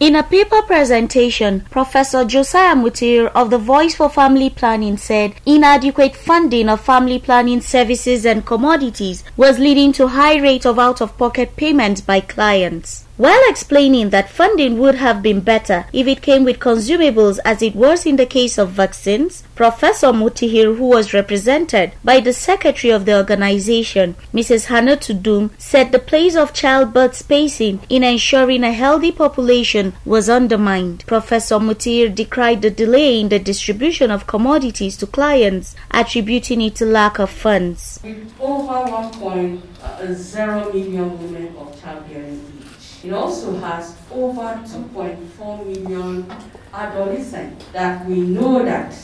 In a paper presentation, Professor Josiah Mutihir of the Voice for Family Planning said inadequate funding of family planning services and commodities was leading to high rate of out-of-pocket payments by clients. While explaining that funding would have been better if it came with consumables as it was in the case of vaccines, Professor Mutihir, who was represented by the secretary of the organization, Mrs. Hannah Tudum, said the place of childbirth spacing in ensuring a healthy population was undermined. Professor Mutihir decried the delay in the distribution of commodities to clients, attributing it to lack of funds. With over 1.0 uh, million women of childbearing it also has over 2.4 million adolescents that we know that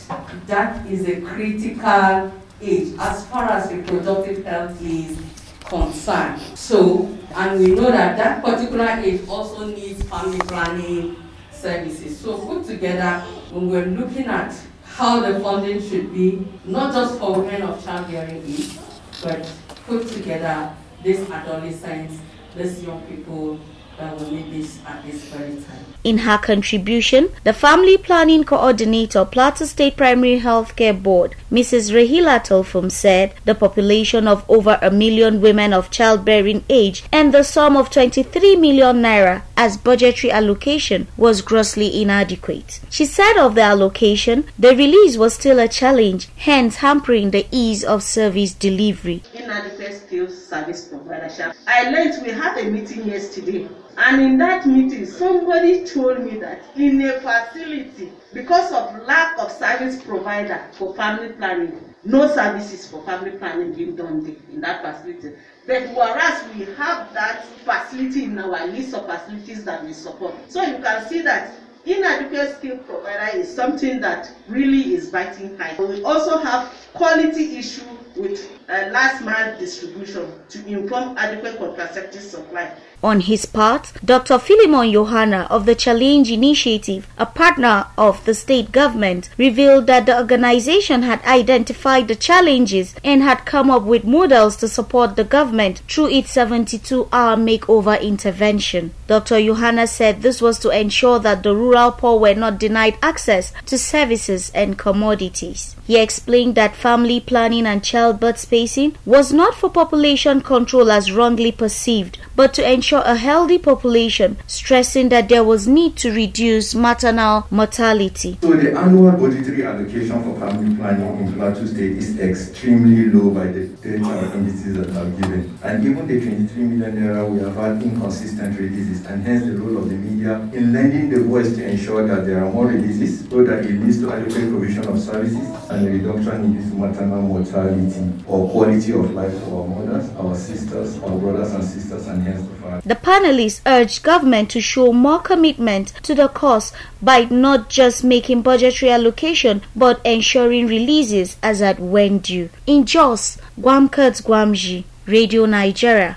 that is a critical age as far as reproductive health is concerned. So, and we know that that particular age also needs family planning services. So put together, when we're looking at how the funding should be, not just for women of childbearing age, but put together these adolescents, these young people that will need this at this very time. In her contribution, the Family Planning Coordinator, Plateau State Primary Healthcare Board, Mrs. Rahila Tulfum said the population of over a million women of childbearing age and the sum of 23 million naira as budgetary allocation was grossly inadequate. She said of the allocation, the release was still a challenge, hence hampering the ease of service delivery. Inadequate skills service provider. I learned we had a meeting yesterday and in that meeting, somebody told me that in a facility, because of lack of service provider for family planning, no services for family planning being done there in that facility. But whereas we have that facility in our list of facilities that we support. So you can see that inadequate skill provider is something that really is biting high. We also have quality issue with uh, last mile distribution to inform adequate contraceptive supply. On his part, Dr. Philemon Johanna of the Challenge Initiative, a partner of the state government, revealed that the organization had identified the challenges and had come up with models to support the government through its 72 hour makeover intervention. Dr. Johanna said this was to ensure that the rural poor were not denied access to services and commodities. He explained that family planning and childbirth spacing was not for population control as wrongly perceived, but to ensure a healthy population, stressing that there was need to reduce maternal mortality. So the annual budgetary allocation for family planning in Plateau State is extremely low by the data or indices that are given. And even the 23 million naira we have had inconsistent releases and hence the role of the media in lending the voice to ensure that there are more releases so that it leads to adequate provision of services and a reduction in this maternal mortality or quality of life for our mothers, our sisters, our brothers and sisters, and hence the fathers. The panelists urged government to show more commitment to the cause by not just making budgetary allocation but ensuring releases as at when due. In Jos, Guam Kurtz Guamji, Radio Nigeria.